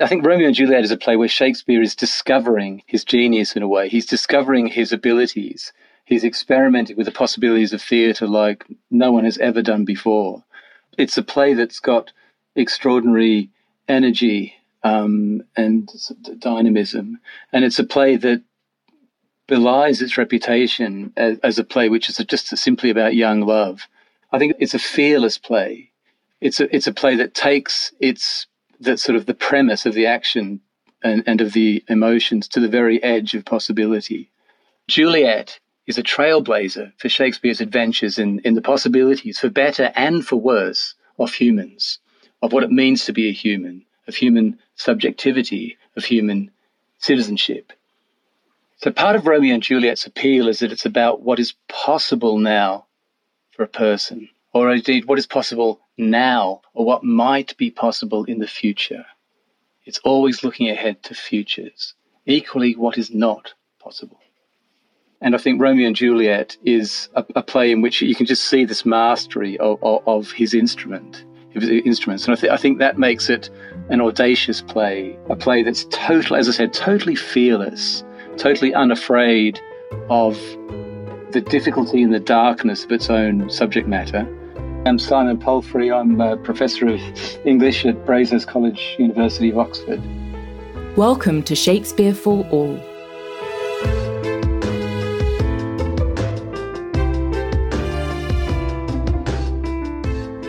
I think Romeo and Juliet is a play where Shakespeare is discovering his genius in a way. He's discovering his abilities. He's experimenting with the possibilities of theatre like no one has ever done before. It's a play that's got extraordinary energy um, and dynamism, and it's a play that belies its reputation as, as a play which is just simply about young love. I think it's a fearless play. It's a it's a play that takes its that sort of the premise of the action and, and of the emotions to the very edge of possibility. Juliet is a trailblazer for Shakespeare's adventures in, in the possibilities for better and for worse of humans, of what it means to be a human, of human subjectivity, of human citizenship. So part of Romeo and Juliet's appeal is that it's about what is possible now for a person, or indeed what is possible now, or what might be possible in the future. It's always looking ahead to futures, equally what is not possible. And I think Romeo and Juliet is a, a play in which you can just see this mastery of, of, of his instrument, instruments. And I, th- I think that makes it an audacious play, a play that's total, as I said, totally fearless, totally unafraid of the difficulty and the darkness of its own subject matter. I'm Simon Palfrey. I'm a professor of English at Brasenose College, University of Oxford. Welcome to Shakespeare for All.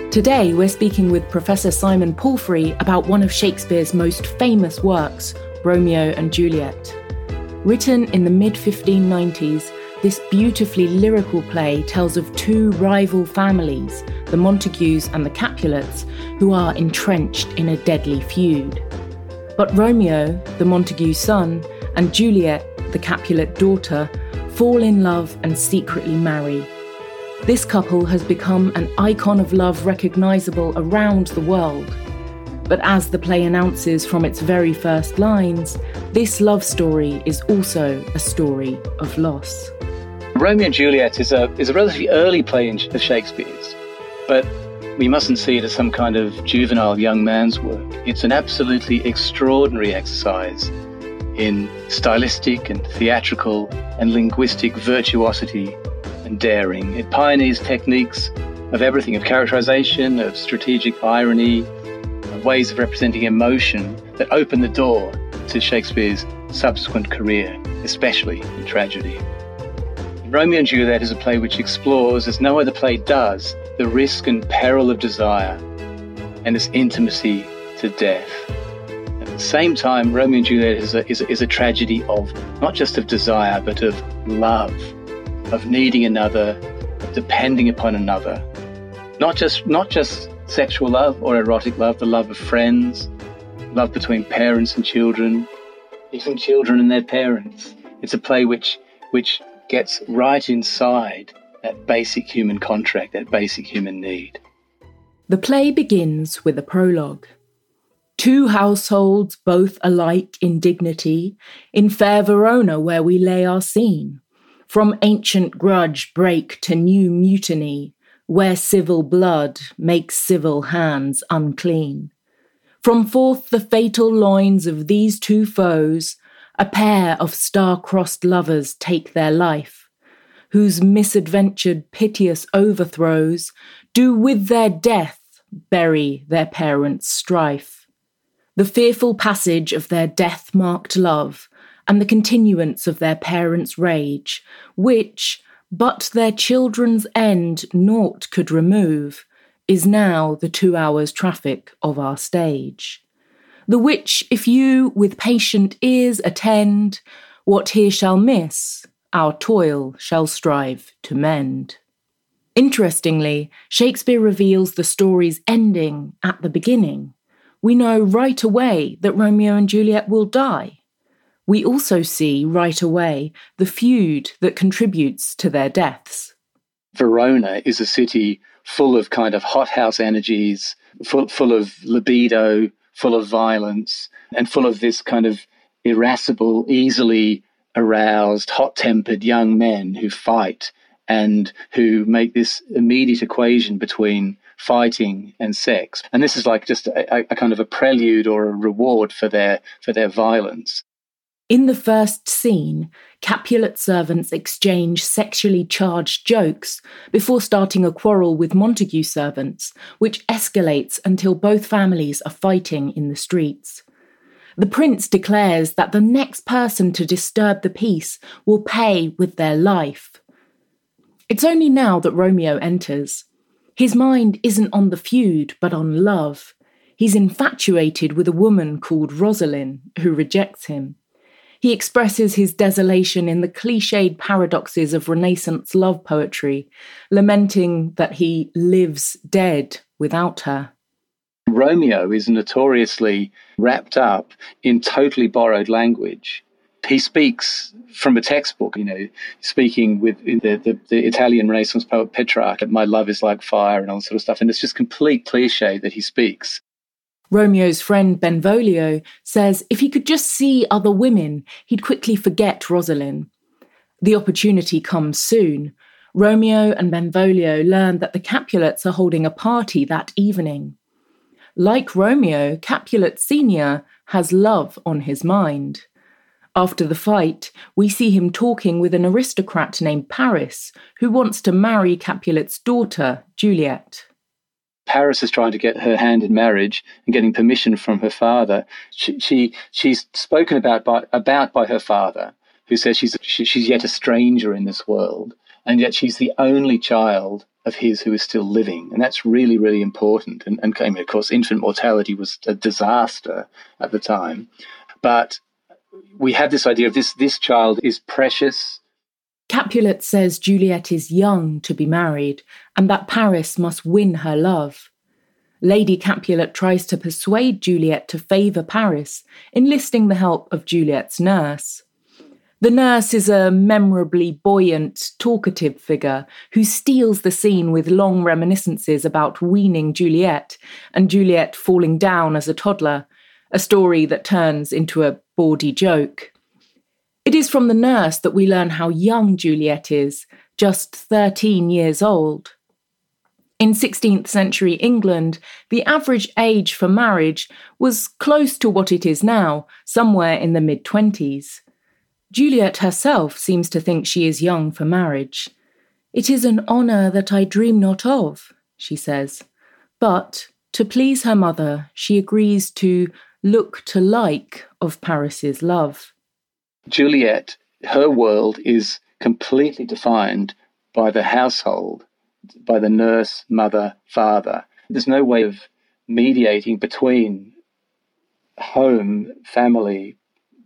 Today, we're speaking with Professor Simon Palfrey about one of Shakespeare's most famous works, Romeo and Juliet. Written in the mid 1590s, this beautifully lyrical play tells of two rival families, the Montagues and the Capulets, who are entrenched in a deadly feud. But Romeo, the Montague son, and Juliet, the Capulet daughter, fall in love and secretly marry. This couple has become an icon of love recognizable around the world. But as the play announces from its very first lines, this love story is also a story of loss. Romeo and Juliet is a, is a relatively early play of Shakespeare's, but we mustn't see it as some kind of juvenile young man's work. It's an absolutely extraordinary exercise in stylistic and theatrical and linguistic virtuosity and daring. It pioneers techniques of everything of characterization, of strategic irony, ways of representing emotion that open the door to Shakespeare's subsequent career, especially in tragedy. Romeo and Juliet is a play which explores, as no other play does, the risk and peril of desire and its intimacy to death. At the same time, Romeo and Juliet is a, is is a tragedy of not just of desire, but of love, of needing another, of depending upon another. Not just, not just sexual love or erotic love, the love of friends, love between parents and children, even children and their parents. It's a play which, which gets right inside that basic human contract, that basic human need. The play begins with a prologue. Two households, both alike in dignity, in fair Verona where we lay our scene. From ancient grudge break to new mutiny, where civil blood makes civil hands unclean. From forth the fatal loins of these two foes, a pair of star crossed lovers take their life, whose misadventured piteous overthrows do with their death bury their parents' strife. The fearful passage of their death marked love, and the continuance of their parents' rage, which, but their children's end naught could remove, is now the two hours' traffic of our stage. The which, if you with patient ears attend, what here shall miss, our toil shall strive to mend. Interestingly, Shakespeare reveals the story's ending at the beginning. We know right away that Romeo and Juliet will die we also see right away the feud that contributes to their deaths. Verona is a city full of kind of hothouse energies, full, full of libido, full of violence, and full of this kind of irascible, easily aroused, hot tempered young men who fight and who make this immediate equation between fighting and sex. And this is like just a, a kind of a prelude or a reward for their for their violence. In the first scene, Capulet servants exchange sexually charged jokes before starting a quarrel with Montague servants, which escalates until both families are fighting in the streets. The prince declares that the next person to disturb the peace will pay with their life. It's only now that Romeo enters. His mind isn't on the feud, but on love. He's infatuated with a woman called Rosaline, who rejects him. He expresses his desolation in the cliched paradoxes of Renaissance love poetry, lamenting that he lives dead without her. Romeo is notoriously wrapped up in totally borrowed language. He speaks from a textbook, you know, speaking with the, the, the, Italian Renaissance poet Petrarch, my love is like fire and all sort of stuff. And it's just complete cliche that he speaks. Romeo's friend Benvolio says if he could just see other women, he'd quickly forget Rosaline. The opportunity comes soon. Romeo and Benvolio learn that the Capulets are holding a party that evening. Like Romeo, Capulet Sr. has love on his mind. After the fight, we see him talking with an aristocrat named Paris, who wants to marry Capulet's daughter, Juliet. Paris is trying to get her hand in marriage and getting permission from her father. She, she she's spoken about by about by her father, who says she's she, she's yet a stranger in this world, and yet she's the only child of his who is still living, and that's really really important. And, and of course, infant mortality was a disaster at the time, but we have this idea of this this child is precious Capulet says Juliet is young to be married and that Paris must win her love. Lady Capulet tries to persuade Juliet to favour Paris, enlisting the help of Juliet's nurse. The nurse is a memorably buoyant, talkative figure who steals the scene with long reminiscences about weaning Juliet and Juliet falling down as a toddler, a story that turns into a bawdy joke. Is from the nurse that we learn how young Juliet is, just 13 years old. In 16th century England, the average age for marriage was close to what it is now, somewhere in the mid 20s. Juliet herself seems to think she is young for marriage. It is an honour that I dream not of, she says. But, to please her mother, she agrees to look to like of Paris's love. Juliet, her world is completely defined by the household, by the nurse, mother, father. There's no way of mediating between home, family,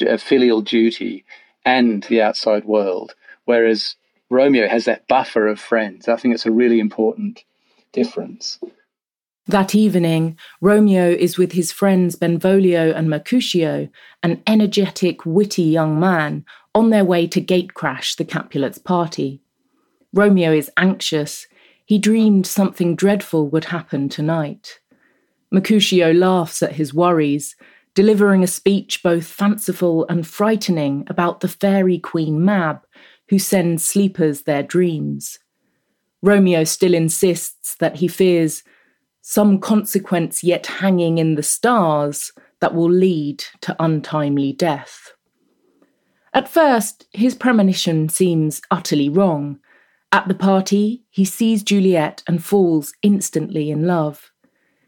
uh, filial duty, and the outside world. Whereas Romeo has that buffer of friends. I think it's a really important difference. That evening, Romeo is with his friends Benvolio and Mercutio, an energetic, witty young man, on their way to gatecrash the Capulets' party. Romeo is anxious. He dreamed something dreadful would happen tonight. Mercutio laughs at his worries, delivering a speech both fanciful and frightening about the fairy queen Mab, who sends sleepers their dreams. Romeo still insists that he fears some consequence yet hanging in the stars that will lead to untimely death. At first, his premonition seems utterly wrong. At the party, he sees Juliet and falls instantly in love.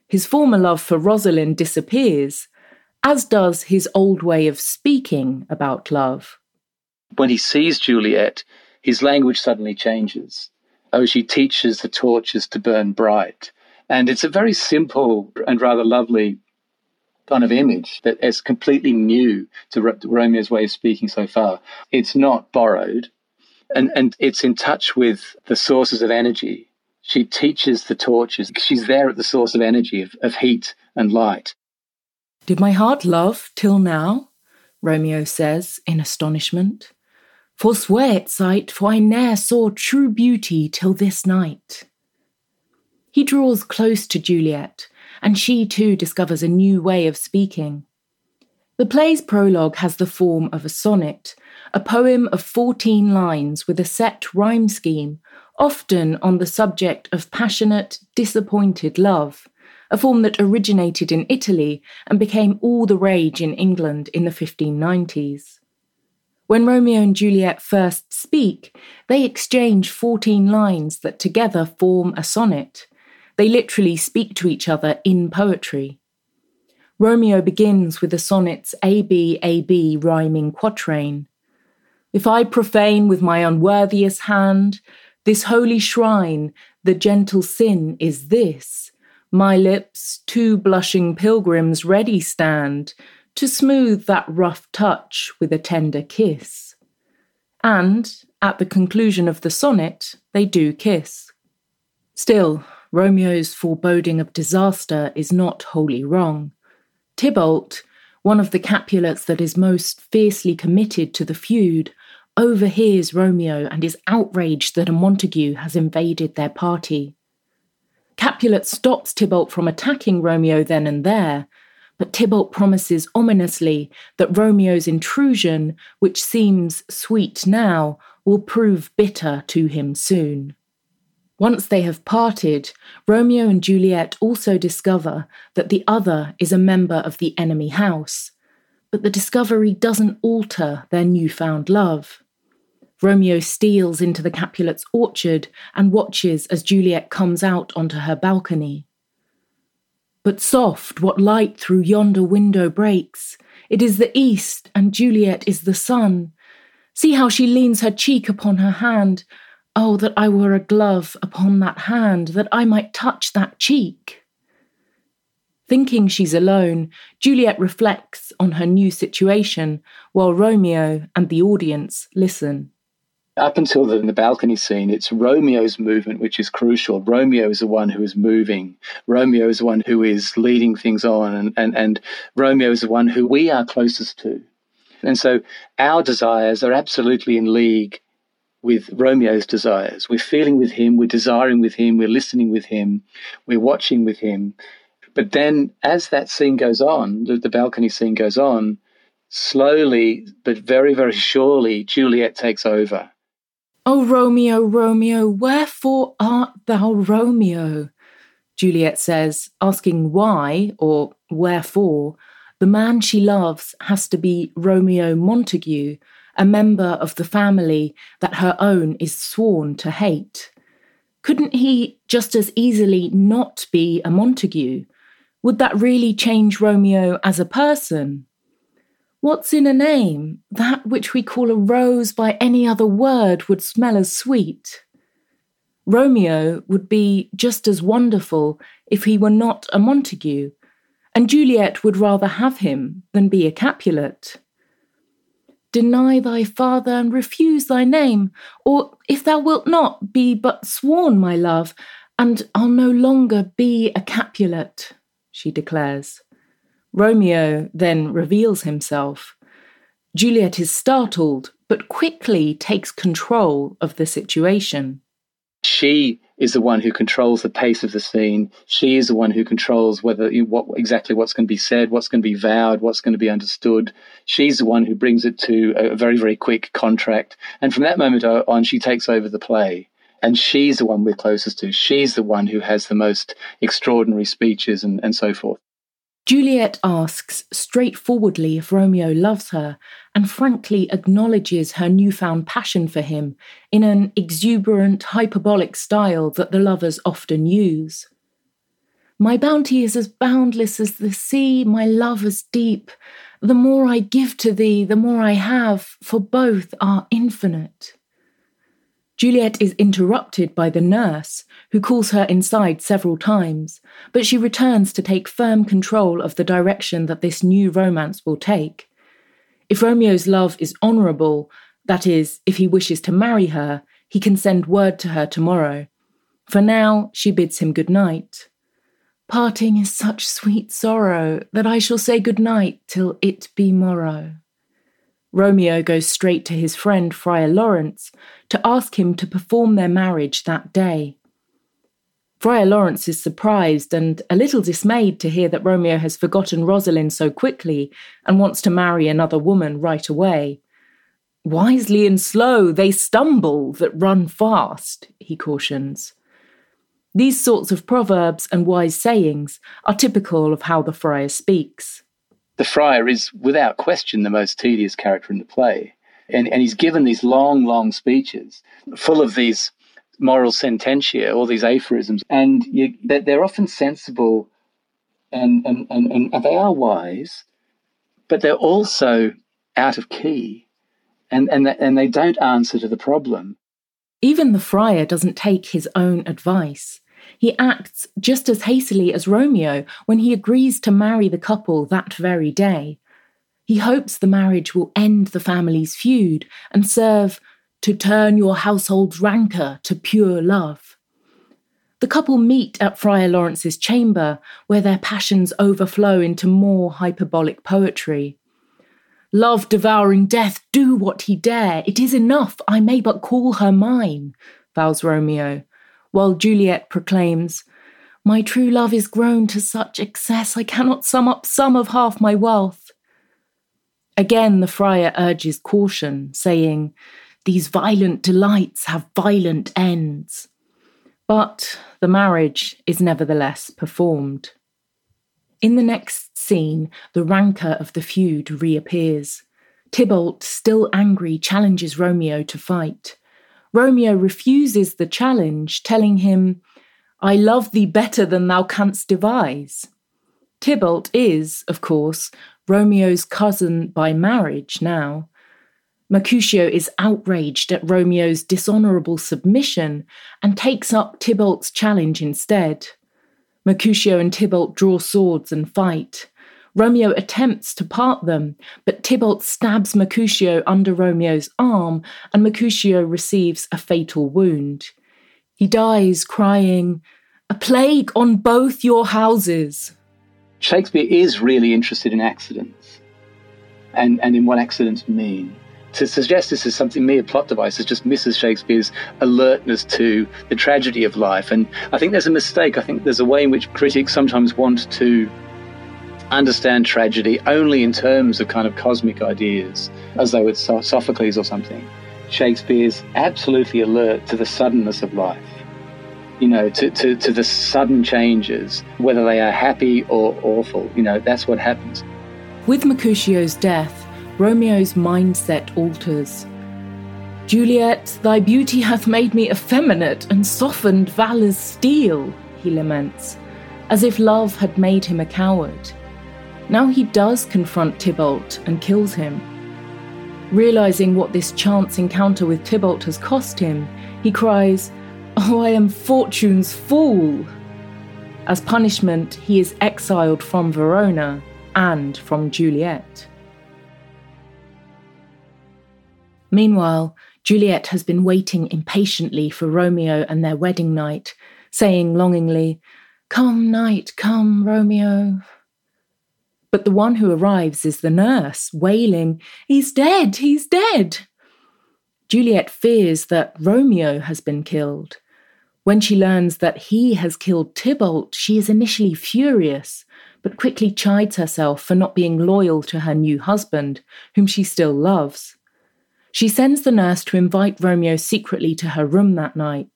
His former love for Rosaline disappears, as does his old way of speaking about love. When he sees Juliet, his language suddenly changes. Oh, she teaches the torches to burn bright. And it's a very simple and rather lovely kind of image that is completely new to Romeo's way of speaking so far. It's not borrowed, and, and it's in touch with the sources of energy. She teaches the torches. She's there at the source of energy, of, of heat and light. Did my heart love till now? Romeo says in astonishment. Forswear its sight, for I ne'er saw true beauty till this night. He draws close to Juliet, and she too discovers a new way of speaking. The play's prologue has the form of a sonnet, a poem of 14 lines with a set rhyme scheme, often on the subject of passionate, disappointed love, a form that originated in Italy and became all the rage in England in the 1590s. When Romeo and Juliet first speak, they exchange 14 lines that together form a sonnet. They literally speak to each other in poetry. Romeo begins with the sonnet's AB AB rhyming quatrain. If I profane with my unworthiest hand this holy shrine, the gentle sin is this. My lips, two blushing pilgrims ready stand to smooth that rough touch with a tender kiss. And, at the conclusion of the sonnet, they do kiss. Still, Romeo's foreboding of disaster is not wholly wrong. Tybalt, one of the Capulets that is most fiercely committed to the feud, overhears Romeo and is outraged that a Montague has invaded their party. Capulet stops Tybalt from attacking Romeo then and there, but Tybalt promises ominously that Romeo's intrusion, which seems sweet now, will prove bitter to him soon. Once they have parted, Romeo and Juliet also discover that the other is a member of the enemy house, but the discovery doesn't alter their newfound love. Romeo steals into the Capulet's orchard and watches as Juliet comes out onto her balcony. But soft, what light through yonder window breaks? It is the east, and Juliet is the sun. See how she leans her cheek upon her hand. Oh, that I were a glove upon that hand, that I might touch that cheek. Thinking she's alone, Juliet reflects on her new situation, while Romeo and the audience listen. Up until the, the balcony scene, it's Romeo's movement which is crucial. Romeo is the one who is moving. Romeo is the one who is leading things on, and, and, and Romeo is the one who we are closest to. And so our desires are absolutely in league with Romeo's desires. We're feeling with him, we're desiring with him, we're listening with him, we're watching with him. But then, as that scene goes on, the, the balcony scene goes on, slowly but very, very surely, Juliet takes over Oh, Romeo, Romeo, wherefore art thou Romeo? Juliet says, asking why or wherefore the man she loves has to be Romeo Montague, a member of the family that her own is sworn to hate. Couldn't he just as easily not be a Montague? Would that really change Romeo as a person? What's in a name? That which we call a rose by any other word would smell as sweet. Romeo would be just as wonderful if he were not a Montague, and Juliet would rather have him than be a Capulet. Deny thy father and refuse thy name, or if thou wilt not, be but sworn, my love, and I'll no longer be a Capulet, she declares. Romeo then reveals himself. Juliet is startled, but quickly takes control of the situation. She is the one who controls the pace of the scene. She is the one who controls whether what exactly what's going to be said, what's going to be vowed, what's going to be understood. She's the one who brings it to a very very quick contract, and from that moment on, she takes over the play. And she's the one we're closest to. She's the one who has the most extraordinary speeches and, and so forth. Juliet asks straightforwardly if Romeo loves her and frankly acknowledges her newfound passion for him in an exuberant, hyperbolic style that the lovers often use. My bounty is as boundless as the sea, my love as deep. The more I give to thee, the more I have, for both are infinite. Juliet is interrupted by the nurse, who calls her inside several times, but she returns to take firm control of the direction that this new romance will take. If Romeo's love is honourable, that is, if he wishes to marry her, he can send word to her tomorrow. For now, she bids him good night. Parting is such sweet sorrow that I shall say good night till it be morrow. Romeo goes straight to his friend Friar Lawrence to ask him to perform their marriage that day. Friar Lawrence is surprised and a little dismayed to hear that Romeo has forgotten Rosaline so quickly and wants to marry another woman right away. Wisely and slow, they stumble that run fast, he cautions. These sorts of proverbs and wise sayings are typical of how the friar speaks. The friar is, without question, the most tedious character in the play. And, and he's given these long, long speeches full of these moral sententia, all these aphorisms, and you, they're often sensible and, and, and, and they are wise, but they're also out of key and, and, and they don't answer to the problem. Even the friar doesn't take his own advice. He acts just as hastily as Romeo when he agrees to marry the couple that very day. He hopes the marriage will end the family's feud and serve to turn your household's rancour to pure love. The couple meet at Friar Lawrence's chamber, where their passions overflow into more hyperbolic poetry. Love devouring death, do what he dare. It is enough, I may but call her mine, vows Romeo, while Juliet proclaims, My true love is grown to such excess I cannot sum up sum of half my wealth. Again the friar urges caution, saying, These violent delights have violent ends. But the marriage is nevertheless performed. In the next scene, the rancour of the feud reappears. Tybalt, still angry, challenges Romeo to fight. Romeo refuses the challenge, telling him, I love thee better than thou canst devise. Tybalt is, of course, Romeo's cousin by marriage now. Mercutio is outraged at Romeo's dishonourable submission and takes up Tybalt's challenge instead. Mercutio and Tybalt draw swords and fight. Romeo attempts to part them, but Tybalt stabs Mercutio under Romeo's arm, and Mercutio receives a fatal wound. He dies crying, A plague on both your houses. Shakespeare is really interested in accidents and, and in what accidents mean to suggest this is something mere plot device is just misses Shakespeare's alertness to the tragedy of life. And I think there's a mistake. I think there's a way in which critics sometimes want to understand tragedy only in terms of kind of cosmic ideas, as though it's Sophocles or something. Shakespeare's absolutely alert to the suddenness of life, you know, to, to, to the sudden changes, whether they are happy or awful. You know, that's what happens. With Mercutio's death, Romeo's mindset alters. Juliet, thy beauty hath made me effeminate and softened valor's steel, he laments, as if love had made him a coward. Now he does confront Tybalt and kills him. Realizing what this chance encounter with Tybalt has cost him, he cries, Oh, I am fortune's fool! As punishment, he is exiled from Verona and from Juliet. Meanwhile, Juliet has been waiting impatiently for Romeo and their wedding night, saying longingly, Come, night, come, Romeo. But the one who arrives is the nurse, wailing, He's dead, he's dead. Juliet fears that Romeo has been killed. When she learns that he has killed Tybalt, she is initially furious, but quickly chides herself for not being loyal to her new husband, whom she still loves. She sends the nurse to invite Romeo secretly to her room that night.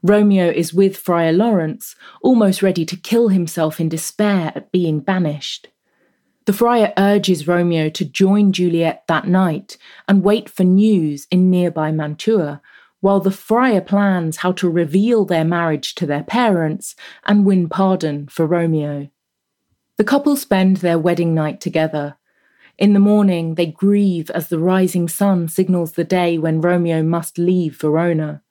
Romeo is with Friar Lawrence, almost ready to kill himself in despair at being banished. The friar urges Romeo to join Juliet that night and wait for news in nearby Mantua, while the friar plans how to reveal their marriage to their parents and win pardon for Romeo. The couple spend their wedding night together, in the morning, they grieve as the rising sun signals the day when Romeo must leave Verona.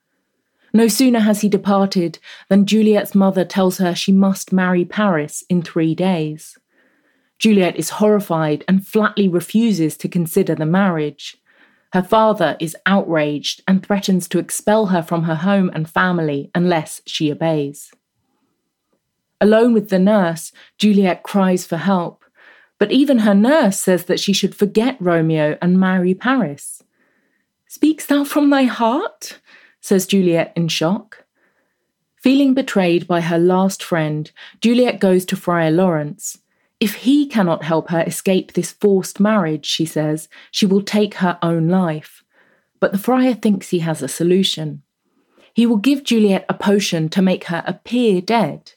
No sooner has he departed than Juliet's mother tells her she must marry Paris in three days. Juliet is horrified and flatly refuses to consider the marriage. Her father is outraged and threatens to expel her from her home and family unless she obeys. Alone with the nurse, Juliet cries for help. But even her nurse says that she should forget Romeo and marry Paris. Speaks thou from thy heart? says Juliet in shock. Feeling betrayed by her last friend, Juliet goes to Friar Lawrence. If he cannot help her escape this forced marriage, she says, she will take her own life. but the friar thinks he has a solution. He will give Juliet a potion to make her appear dead.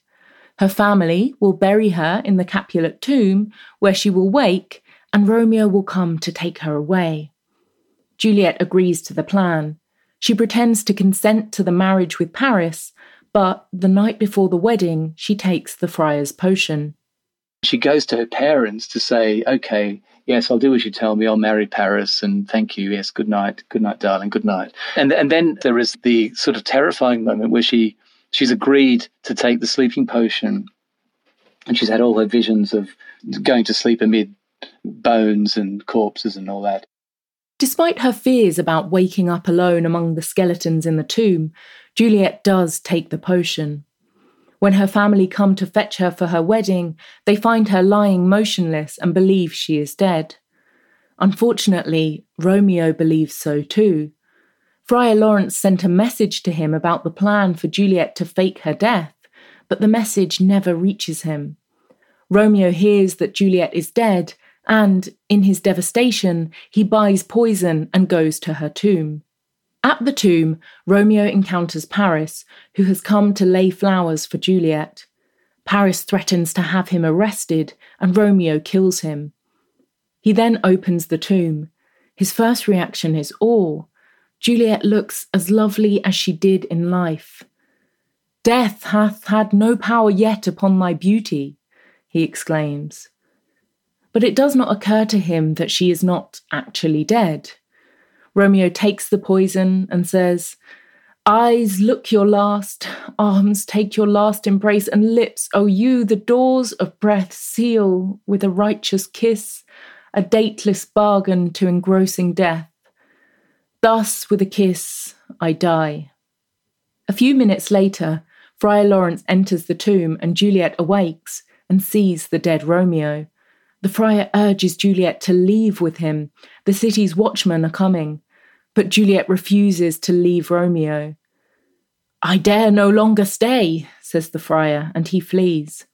Her family will bury her in the Capulet tomb, where she will wake, and Romeo will come to take her away. Juliet agrees to the plan. She pretends to consent to the marriage with Paris, but the night before the wedding, she takes the friar's potion. She goes to her parents to say, okay, yes, I'll do as you tell me. I'll marry Paris and thank you. Yes, good night. Good night, darling. Good night. And, and then there is the sort of terrifying moment where she, she's agreed to take the sleeping potion and she's had all her visions of going to sleep amid bones and corpses and all that. Despite her fears about waking up alone among the skeletons in the tomb, Juliet does take the potion. When her family come to fetch her for her wedding, they find her lying motionless and believe she is dead. Unfortunately, Romeo believes so too. Friar Lawrence sent a message to him about the plan for Juliet to fake her death, but the message never reaches him. Romeo hears that Juliet is dead and, in his devastation, he buys poison and goes to her tomb. At the tomb, Romeo encounters Paris, who has come to lay flowers for Juliet. Paris threatens to have him arrested, and Romeo kills him. He then opens the tomb. His first reaction is awe. Juliet looks as lovely as she did in life. Death hath had no power yet upon thy beauty, he exclaims but it does not occur to him that she is not actually dead. Romeo takes the poison and says, Eyes, look your last, arms, take your last embrace, and lips, O you, the doors of breath, seal with a righteous kiss, a dateless bargain to engrossing death. Thus, with a kiss, I die. A few minutes later, Friar Lawrence enters the tomb, and Juliet awakes and sees the dead Romeo. The friar urges Juliet to leave with him. The city's watchmen are coming. But Juliet refuses to leave Romeo. I dare no longer stay, says the friar, and he flees.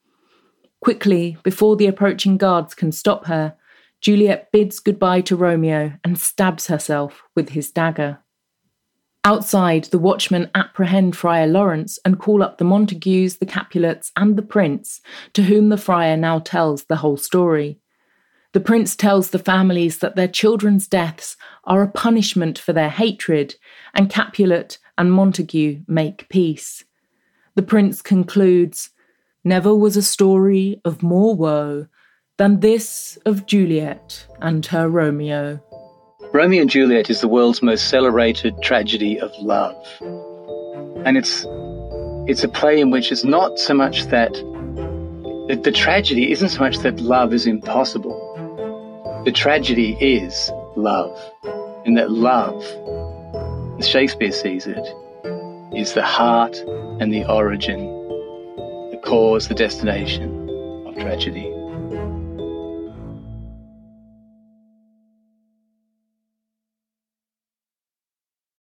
Quickly, before the approaching guards can stop her, Juliet bids goodbye to Romeo and stabs herself with his dagger. Outside, the watchmen apprehend Friar Lawrence and call up the Montagues, the Capulets, and the prince, to whom the friar now tells the whole story. The prince tells the families that their children's deaths are a punishment for their hatred, and Capulet and Montague make peace. The prince concludes Never was a story of more woe than this of Juliet and her Romeo. Romeo and Juliet is the world's most celebrated tragedy of love. And it's it's a play in which it's not so much that the, the tragedy isn't so much that love is impossible. The tragedy is love. And that love, as Shakespeare sees it, is the heart and the origin, the cause, the destination of tragedy.